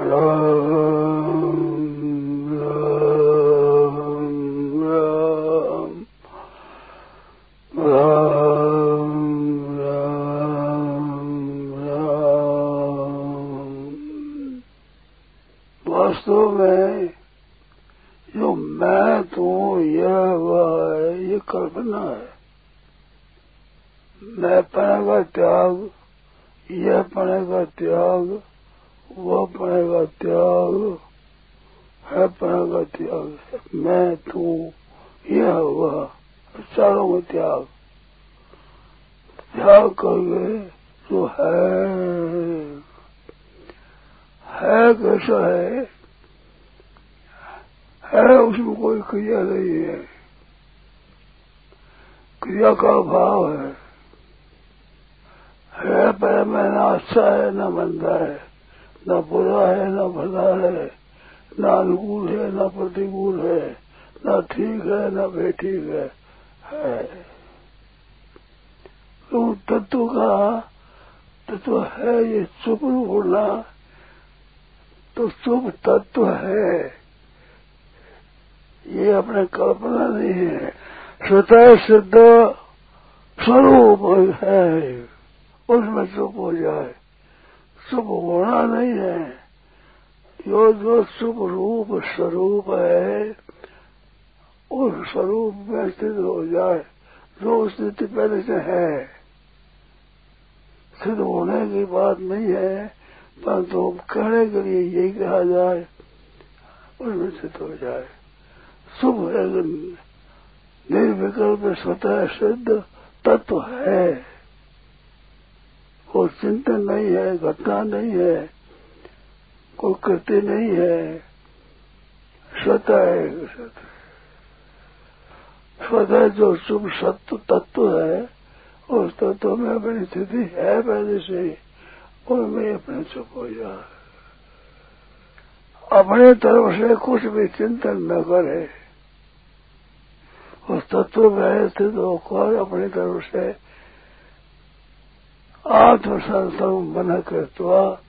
Hello. त्याग करके जो है। है कैसा है? है उसमें कोई क्रिया नहीं है। क्रिया का भाव है। है पर में न अच्छा है, न मंदा है। न बुरा है, न भला है। न अनुकूल है, न प्रतिकूल है। न ठीक है, न बेठीक है। है। तो तत्व का तत्व है ये चुप होना। तो चुप तत्व है। ये अपने कल्पना नहीं है। स्वतः सिद्ध स्वरूप है। उसमें चुप हो जाए। चुप होना नहीं है। जो जो चुप रूप स्वरूप है, उस स्वरूप में स्थित हो जाए। जो स्थिति पहले से है। सिद्ध होने की बात नहीं है परंतु कहने के लिए यही कहा जाए उसमें सिद्ध हो जाए। शुभ है निर्विकल्प स्वतः सिद्ध तत्व है। कोई चिंतन नहीं है, घटना नहीं है, कोई कृति नहीं है। स्वतः है स्वतः जो शुभ सत्य तत्व है उस तत्व में अपनी स्थिति है पहले से उनमें अपने चुप हो जाए अपने तरफ़ से कुछ भी चिंतन न करे। उस तत्व में स्थित होकर अपनी तरफ़ से आत्मसंस्थम मन कृत्वा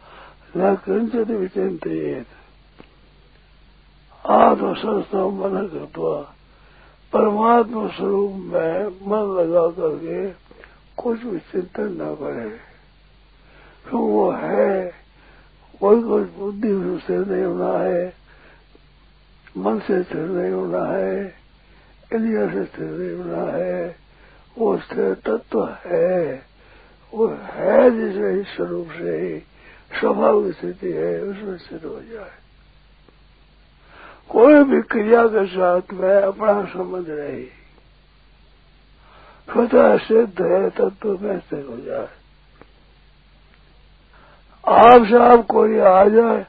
न किंचित विचिंतित आत्मसंस्थम मन कृत्वा परमात्मा स्वरूप में मन लगा करके कुछ भी चिंतन न करे तो वो है, कोई कुछ बुद्धि से नहीं होना है, मन से स्थिर नहीं होना है, इंद्रिया से स्थिर नहीं होना है, वो स्थिर तत्व है, वो है जिसमें इस स्वरूप से ही स्वभाव स्थिति है, उसमें स्थिर हो जाए। कोई भी क्रिया के साथ में अपना संबंध नहीं। स्वतः सिद्ध है तत्व में स्थिर हो जाए। आपसे आप कोई आ जाए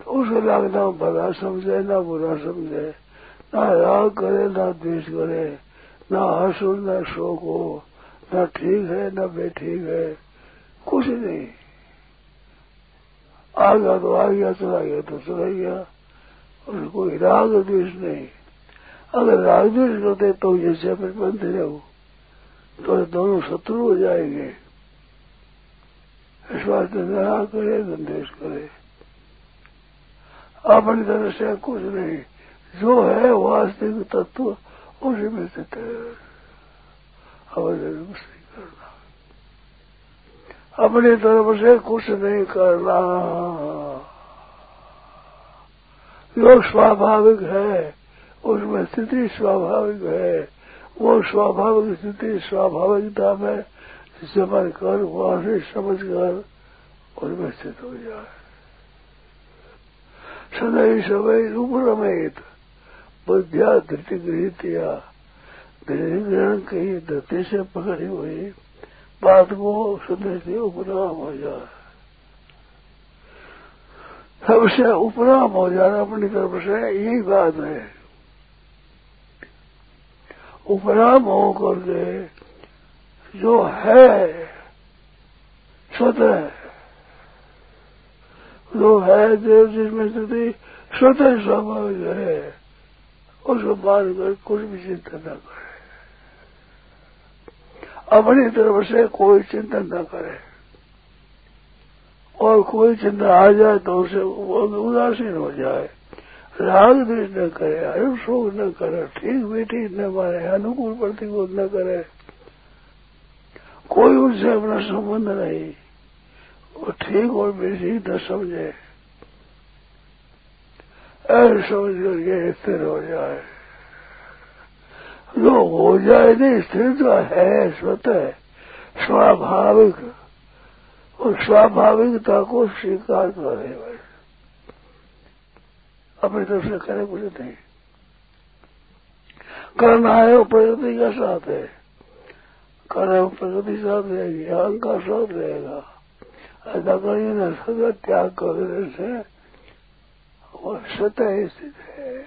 तो उसे लगना भला समझे, ना बुरा समझे, ना राग करे, ना द्वेष करे, ना हर्ष हो ना शोक हो ना ठीक है, ना बेठीक है, कुछ नहीं। आ गया तो आ गया चला गया तो चला गया कोई राग द्वेष नहीं। अगर राग द्वेष होते तो जैसे फिर बनते रहो। तो दोनों शत्रु हो जाएँगे। इस वास्ते दया करे, संदेश करे। अपनी तरह से कुछ नहीं। जो है वास्तविक तत्व, उसी में स्थित है। अवश्य नहीं करना। अपनी तरफ़ से कुछ नहीं करना। योग स्वाभाविक है, उसमें स्थिति स्वाभाविक है। वो स्वाभाविक स्थिति, स्वाभाविकता में समझ कर, वहाँ से समझ कर, उनमें स्थित हो जाए। सदैव समय उपरमेत बुद्धिया धृति गृहितिया धृति ग्रहण की धरती से पकड़ी हुई बात को सुनने से उपराम हो जाए। सबसे उपराम हो जाना अपनी तरफ़ से यही बात है। उपराम हो के जो है, स्वतः जो है देव जिसमें स्थिति स्वतः स्वाभाविक है। उसको बात कर कुछ भी चिंता न करे। अपनी तरफ़ से कोई चिंतन न करे। और कोई चिंता आ जाए तो उसे उदासीन हो जाए। राग द्वेष न करे अयुब शोक न करे, ठीक बेटी न मारे, अनुकूल प्रतिकूल न करे। कोई उनसे अपना संबंध नहीं। वो ठीक और बेटी न समझे। ऐसे समझ करके स्थिर हो जाए। जो हो जाए नहीं, स्थिर तो है स्वतः स्वाभाविक। और स्वाभाविकता को स्वीकार करे। अपनी तरफ़ से करे कुछ नहीं। करना है वो प्रगति का साथ है। करना प्रगति साथ रहेगी, अहंकार साथ रहेगा। ऐसा करिए ना सदा त्याग करने से वो स्वतः स्थित है।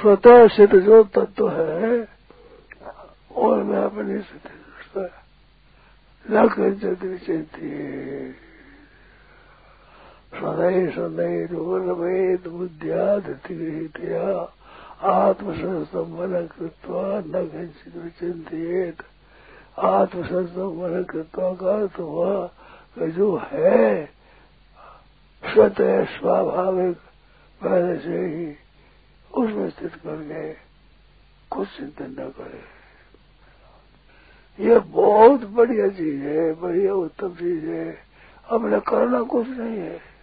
स्वतः स्थित जो तत्व है, और मैं अपनी स्थिति न कंचती चिंती सदैव सदैर्वरवेद बुद्धिया धृतिगृहितया आत्मसंस्तंभन कृत्वा न कंचित विचिंतित आत्मसंस्तंभन कृत्वा का अर्थ हुआ जो है। स्वतः स्वाभाविक पहले से ही उसमें स्थित कर गए कुछ चिंतन न करे। ये बहुत बढ़िया चीज़ है, बढ़िया उत्तम चीज़ है। अपने करना कुछ नहीं है।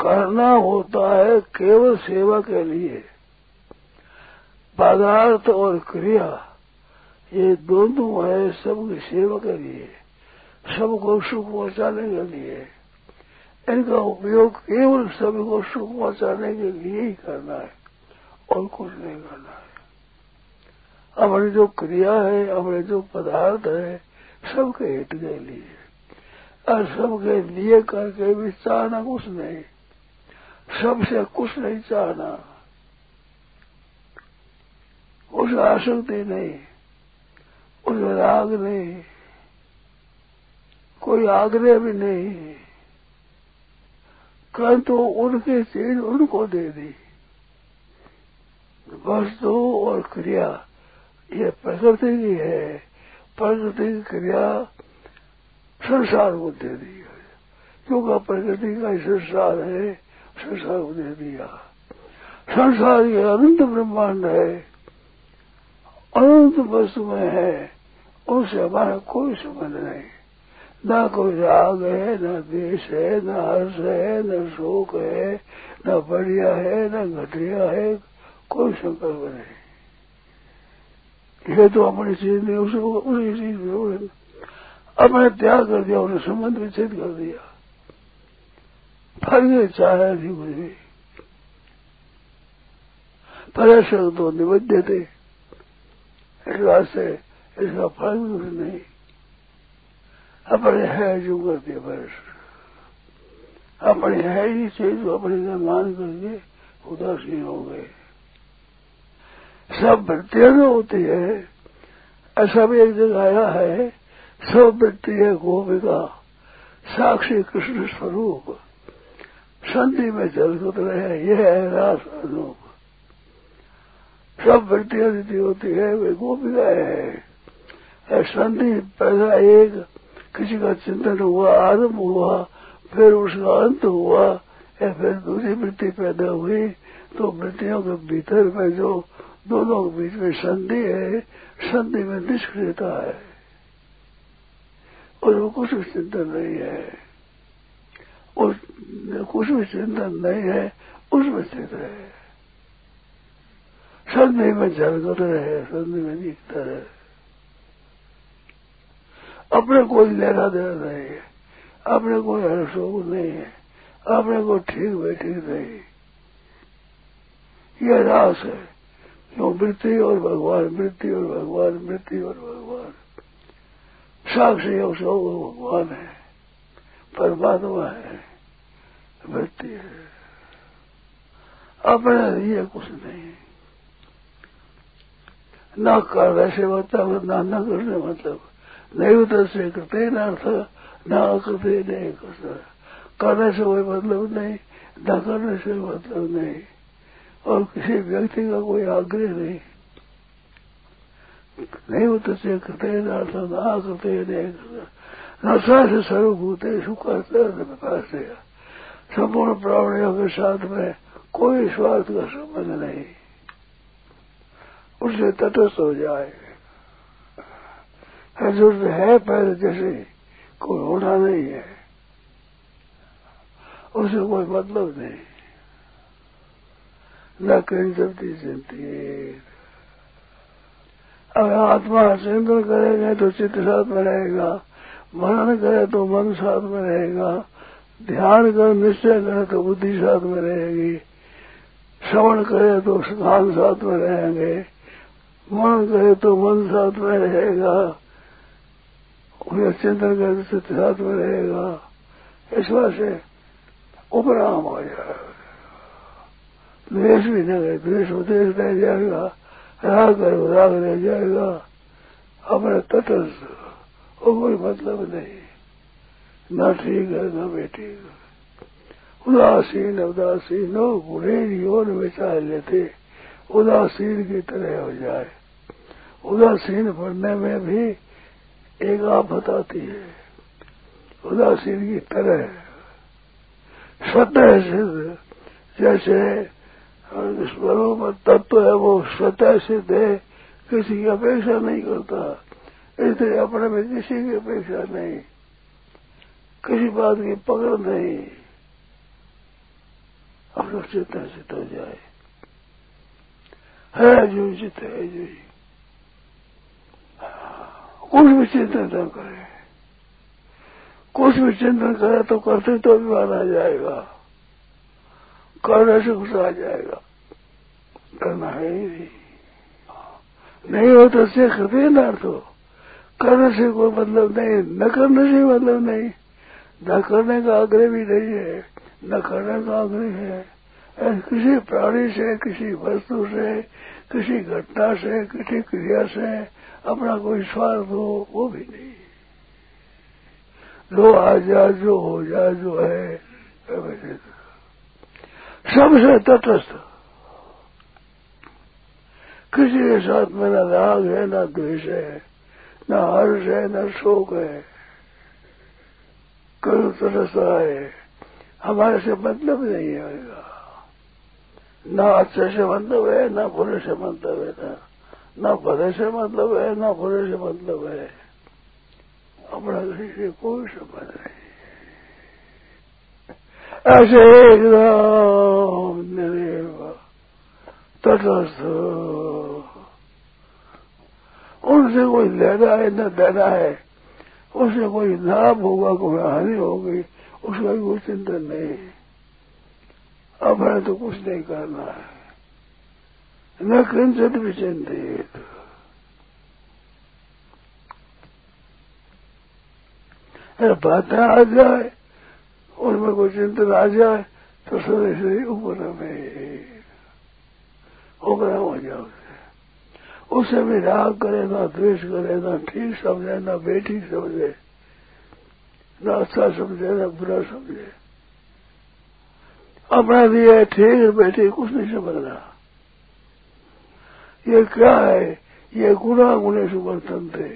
करना होता है केवल सेवा के लिए। पदार्थ और क्रिया, ये दोनों है सबकी सेवा के लिए, सबको सुख पहुँचाने के लिए। इनका उपयोग केवल सभी को सुख पहुँचाने के लिए ही करना है और कुछ नहीं करना है। अपनी जो क्रिया है अपने जो पदार्थ है, सबके हित के लिए। और सबके लिए करके भी चाहना कुछ नहीं। सबसे कुछ नहीं चाहना। उस आसक्ति नहीं, उस राग नहीं कोई आग्रह भी नहीं। तो उनकी चीज़ उनको दे दी। वस्तु और क्रिया, ये प्रकृति की है। प्रकृति की क्रिया संसार को दे दी क्योंकि प्रकृति का ही संसार है संसार को दे दिया संसार ये अनंत ब्रह्मांड है। अनंत वस्तु में है। उससे हमारा कोई संबंध नहीं। न कोई राग है, न देश है, न हर्ष है, न शोक है, न बढ़िया है, न घटिया है, कोई संकल्प नहीं। ये तो अपनी चीज़ नहीं उसी चीज़ में अपने त्याग कर दिया, उन्हें संबंध विच्छेद कर दिया। नहीं कुछ भी परेशक तो निबद्ध थे इस से इसका फल नहीं। अपने है जो करते बस अपने है ही चीज़ अपने का मान करके उदासीन हो गए। सब वृत्तियाँ होती है। ऐसा भी एक जगह आया है, सब वृत्ति है गोपिका, साक्षी कृष्ण स्वरूप। संधि में जलगत रहे यह है रास अनूप। सब वृत्तियाँ जितनी होती है, वे गोपिका है। संधि पैदा एक, किसी का चिंतन हुआ, आरंभ हुआ, फिर उसका अंत हुआ, या फिर दूसरी वृत्ति पैदा हुई तो वृत्तियों के भीतर में जो दोनों के बीच में संधि है, संधि में निष्क्रियता है। और वो कुछ चिंतन नहीं है। उस कुछ भी चिंतन नहीं है उसमें स्थित रहे संधि में जलगत रहे संधि में दिखता रहे। अपने कोई लेना देना नहीं है, अपने कोई हर्षोग नहीं है, अपने को ठीक बैठी नहीं। यह रास है क्यों वृत्ति और भगवान, वृत्ति और भगवान, वृत्ति और भगवान। साक्षी और भगवान है। परमात्मा है वृत्ति है। अपने लिए कुछ नहीं। न करने से मतलब न न करने मतलब। नहीं उतर से करते न अर्थ न करते नहीं करता करने से कोई मतलब नहीं, न करने से मतलब नहीं। और किसी व्यक्ति का कोई आग्रह नहीं। नहीं होता से करते न अर्थ न करते नहीं करता नशा से सर्वभूते सुखाते विकास संपूर्ण प्राणियों के साथ में कोई स्वार्थ का संबंध नहीं। उससे तटस्थ हो जाए। ज़रूरत है, पहले जैसे कोई होना नहीं है। उसे कोई मतलब नहीं। न कहीं जल्दी चिंतित अगर आत्मा चिंतन करेंगे तो चित्त साथ में रहेगा। मनन करे तो मन साथ में रहेगा, ध्यान कर, निश्चय करे तो बुद्धि साथ में रहेगी। श्रवण करे तो कान साथ में रहेंगे। मन करे तो मन साथ में रहेगा। उन्हें चिंतन करे तो चित्त साथ में रहेगा। इस बात से उपराम हो जाएगा। द्वेष भी न गए द्वेष उदेश रह जाएगा, राग कर राग रह जाएगा। अपने तटस्थ कोई मतलब नहीं। न ठीक है, न बेठीक उदासीन उदासीन हो, बुरे योन विचार लेते, उदासीन की तरह हो जाए। उदासीन पढ़ने में भी एक आफत आती है। उदासीन की तरह। स्वतः सिद्ध जैसे स्वरूप तत्व है, वो स्वतः सिद्ध है किसी की अपेक्षा नहीं करता। इसलिए अपने में किसी की अपेक्षा नहीं, किसी बात की पकड़ नहीं। अपना चेतन सिद्ध हो जाए। है जो चित है, जो कुछ भी चिंतन न करे। कुछ भी चिंतन करे तो करते तो भी आ जाएगा। करने से कुछ आ जाएगा। करना है ही नहीं। नहीं हो तो से हृदय न अर्थ हो करने से कोई मतलब नहीं, न करने से मतलब नहीं। न करने का आग्रह भी नहीं है, न करने का आग्रह है। किसी प्राणी से, किसी वस्तु से, किसी घटना से, किसी क्रिया से अपना कोई स्वार्थ हो, वो भी नहीं। लो आ जा, जो हो जा, जो है। सबसे तटस्थ। किसी के साथ में न राग है, न द्वेष है। न हर्ष है न शोक है कल तटस्थ है हमारे से मतलब नहीं आएगा। न अच्छे से मतलब है, न बुरे से मतलब है ना। न भले से मतलब है, न बुरे से मतलब है। अपना किसी से कोई संबंध नहीं। ऐसे एकदम निर्देव तटस्थ। उनसे कोई लेना है, न देना है। उससे कोई लाभ होगा कोई हानि होगी, उसका भी कोई चिंतन नहीं है। अब है तो कुछ नहीं करना है। न किंचित भी चिंतित। बातें आ जाए उनमें कोई चिंतन आ जाए तो सदैव से ऊपर में ऊपर हो जाओ उसे भी राग करे ना द्वेष करे ना ठीक समझे ना बेठी समझे। ना अच्छा समझे ना बुरा समझे। अपना है, ठीक बैठे कुछ नहीं समझ रहा। ये क्या है? ये गुणा गुणे सुवर्तन थे।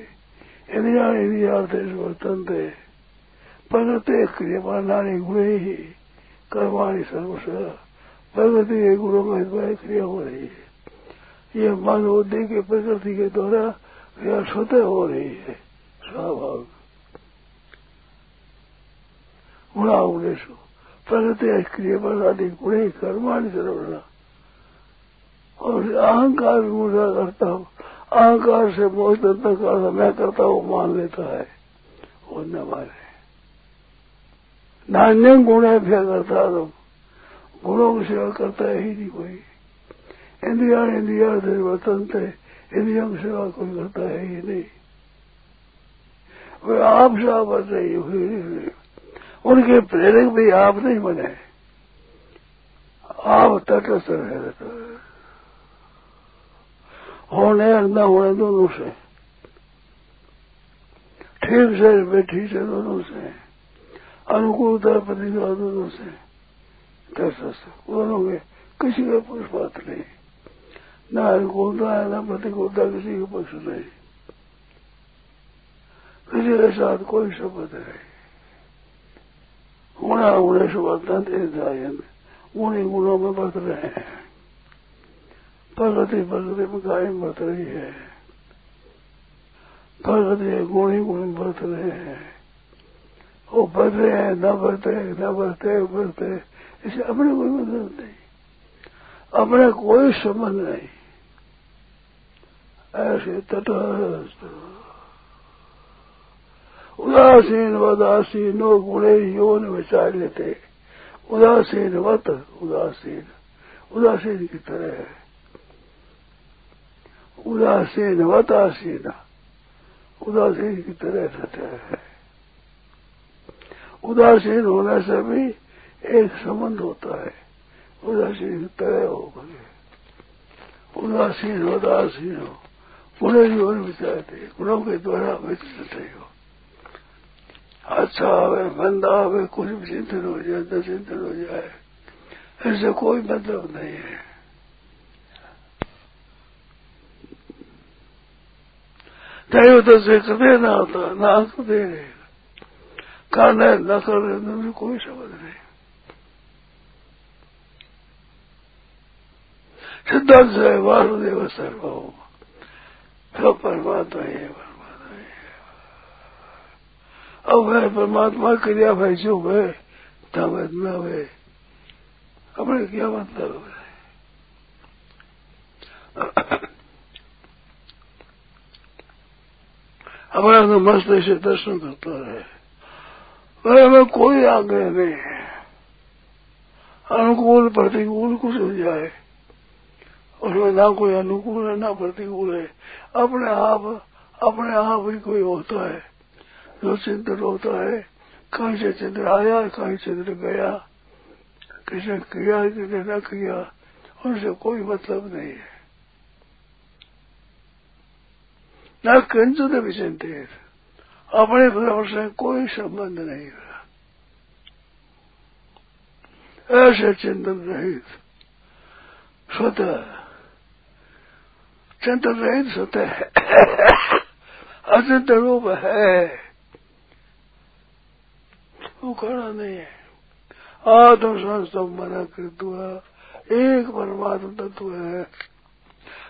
इंद्रिया थे सुवर्तन थे। प्रगति क्रियमाणानी गुणे ही कर्माणी सर्वस प्रगति गुणों में क्रिया हो रही है। ये मन बुद्धि की प्रकृति के द्वारा यह स्वतः हो रही है। स्वाभाविक। गुणा गुणेश प्रकृति क्रिय आदि गुणे कर्माणी सर्वना और अहंकार मुझा करता हूँ। अहंकार से मोह दत्ता करता मैं करता हूँ, मान लेता है। वो न मारे नान्य गुण है, फिर करता तो गुणों की सेवा करता है, ही नहीं कोई। इंद्रिया इंद्रिया वर्तनते इंद्रियों की सेवा कोई करता है ही नहीं। वे आप आप नहीं हुई। उनके प्रेरक भी आप नहीं बने। आप तटस्थ रहे होने और न होने दोनों से। ठीक से बैठी से दोनों से। अनुकूलता प्रतिकूलता दोनों से। तटस्थ। दोनों के किसी का पक्षपात नहीं। न अनुकूलता है न प्रतिकूलता किसी के पक्ष नहीं। किसी के साथ कोई शब्द नहीं। गुणा गुणे वर्तन जायन उन्हीं गुणों में बरत रहे हैं। प्रगति प्रगति में कायम बरत रही है। प्रगति गुण ही गुण बरत रहे हैं। वो बढ़ते हैं, न बढ़ते न बढ़ते बढ़ते इसे अपने कोई मतलब नहीं। अपने कोई संबंध नहीं। ऐसे तटस्थ। उदासीन वदासीनो गुणे योन विचार लेते उदासीन वत उदासीन। उदासीन की तरह है। उदासीन वतासीन उदासीन की तरह रहते है। उदासीन होने से भी एक संबंध होता है। उदासीन तरह हो गए उदासीन उदासीन हो। गुणे जीवन विचारते गुणों के द्वारा विचरते हो। अच्छा आवे मंद आवे कुछ भी चिंतन हो जाए न चिंतन हो जाए। ऐसे कोई मतलब नहीं है। दैव तो से कदे ना होता ना कदे रहेगा करना न कर रहे कोई समझ नहीं। सिद्धांत से वासुदेव सर्वभौम सब परमात्मा ही है अब है परमात्मा क्रिया भाई जो है तब न हुए अपने क्या मतलब है? हमारा तो मस्त ऐसे दर्शन करता रहे। वह हमें कोई आग्रह नहीं है। अनुकूल, प्रतिकूल कुछ हो जाए। उसमें ना कोई अनुकूल है, ना प्रतिकूल है। अपने आप अपने आप ही कोई होता है। जो चिंतन होता है, कहीं से चंद्र आया, कहीं चंद्र गया। किसने किया, किसने न किया, उनसे कोई मतलब नहीं है। न किंचन भी चिंतित अपने भ्रम से कोई संबंध नहीं रहा। ऐसे चिंतन रहित, स्वतः चिंतन रहित स्वतः अचिंत रूप है। वो खड़ा नहीं है। आत्म संस्तम मना कृत्वा एक परमात्म तत्व है।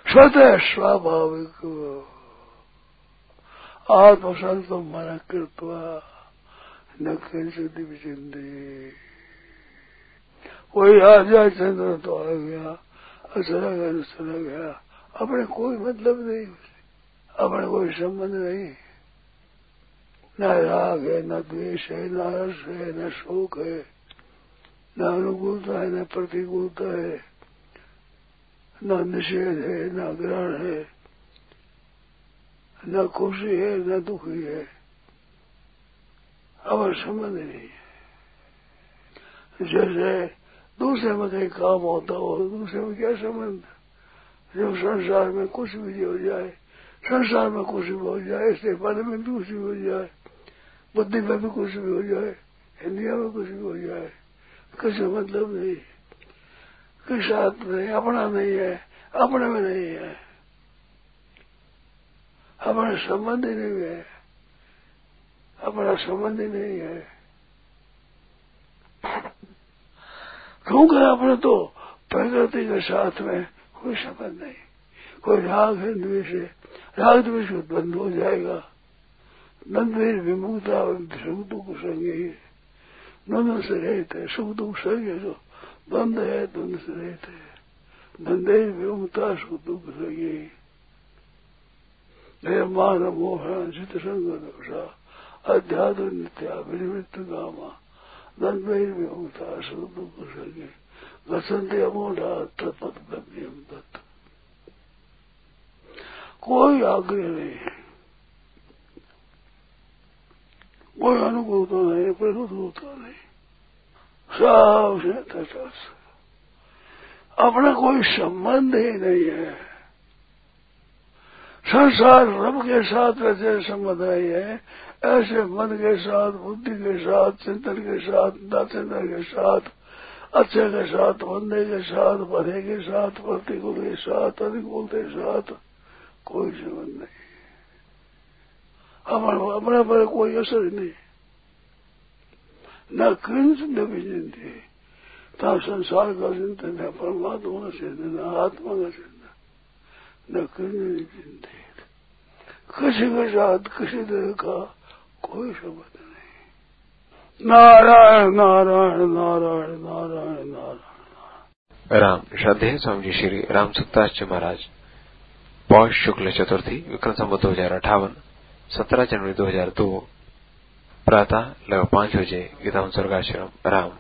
स्वतः स्वाभाविक आत्म संस्तम मना कृत्वा न किंचित विचिंदी कोई आ जाए चंद्र तो आ गया चला गया चला गया। अपने कोई मतलब नहीं। अपने कोई संबंध नहीं। न राग है, न द्वेष है, न हर्ष है, न शोक है, न अनुकूलता है, न प्रतिकूलता है, न निषेध है, न ग्रहण है, न खुशी है, न दुखी है। अब संबंध नहीं है। जैसे दूसरे में कहीं काम होता हो, दूसरे में क्या संबंध? जब संसार में कुछ भी हो जाए, संसार में कुछ भी हो जाए इसलिए पद में भी कुछ भी हो जाए, बुद्धि में भी कुछ भी हो जाए इंडिया में कुछ भी हो जाए कुछ मतलब नहीं, किस साथ नहीं अपना नहीं है, अपने में नहीं है, अपना संबंध ही नहीं है, अपना संबंध ही नहीं है। क्योंकि अपने तो प्रकृति के साथ में कोई संबंध नहीं। कोई राग है द्वेष है। राग द्वेष बंद हो जाएगा। नंद विमुक्ता सुख दुख संगे नंद से रहते है। सुख दुख संगे जो बंद है द्वंद से रहते है। नंदे विमुक्ता सुख दुख संगे मान मोहन चित संग दोषा अध्यात्म नित्या विनिवृत्त गामा नंद विमुक्ता सुख दुख संगे गसंते अमोढ़ा तत्पथ गम्यम दत्त। कोई आग्रह नहीं है। कोई अनुभव तो नहीं प्रस्तुत होता नहीं सबसे अपना कोई संबंध ही नहीं है। संसार रब के साथ वैसे संबंध नहीं है। ऐसे मन के साथ, बुद्धि के साथ, चिंतन के साथ नाचिंतन के साथ अच्छे के साथ, बंदे के साथ बधे के साथ प्रतिकूल के साथ अनुकूल के साथ, कोई संबंध नहीं। हमारा अपने पर कोई असर ही नहीं। न किंच न चिंती था संसार का चिंतन है परमात्मा का चिंतन है आत्मा का चिंतन न किंच नहीं चिंती किसी के साथ, किसी तरह का कोई शब्द नहीं नारायण नारायण नारायण नारायण नारायण। राम, श्रद्धेय स्वामी जी श्री राम सुक्ताश्च महाराज। पौष शुक्ल चतुर्थी, विक्रम संबत दो हज़ार अठावन, सत्रह जनवरी दो हज़ार दो। प्रातः लगभग पाँच बजे, गीता स्वर्गाश्रम राम।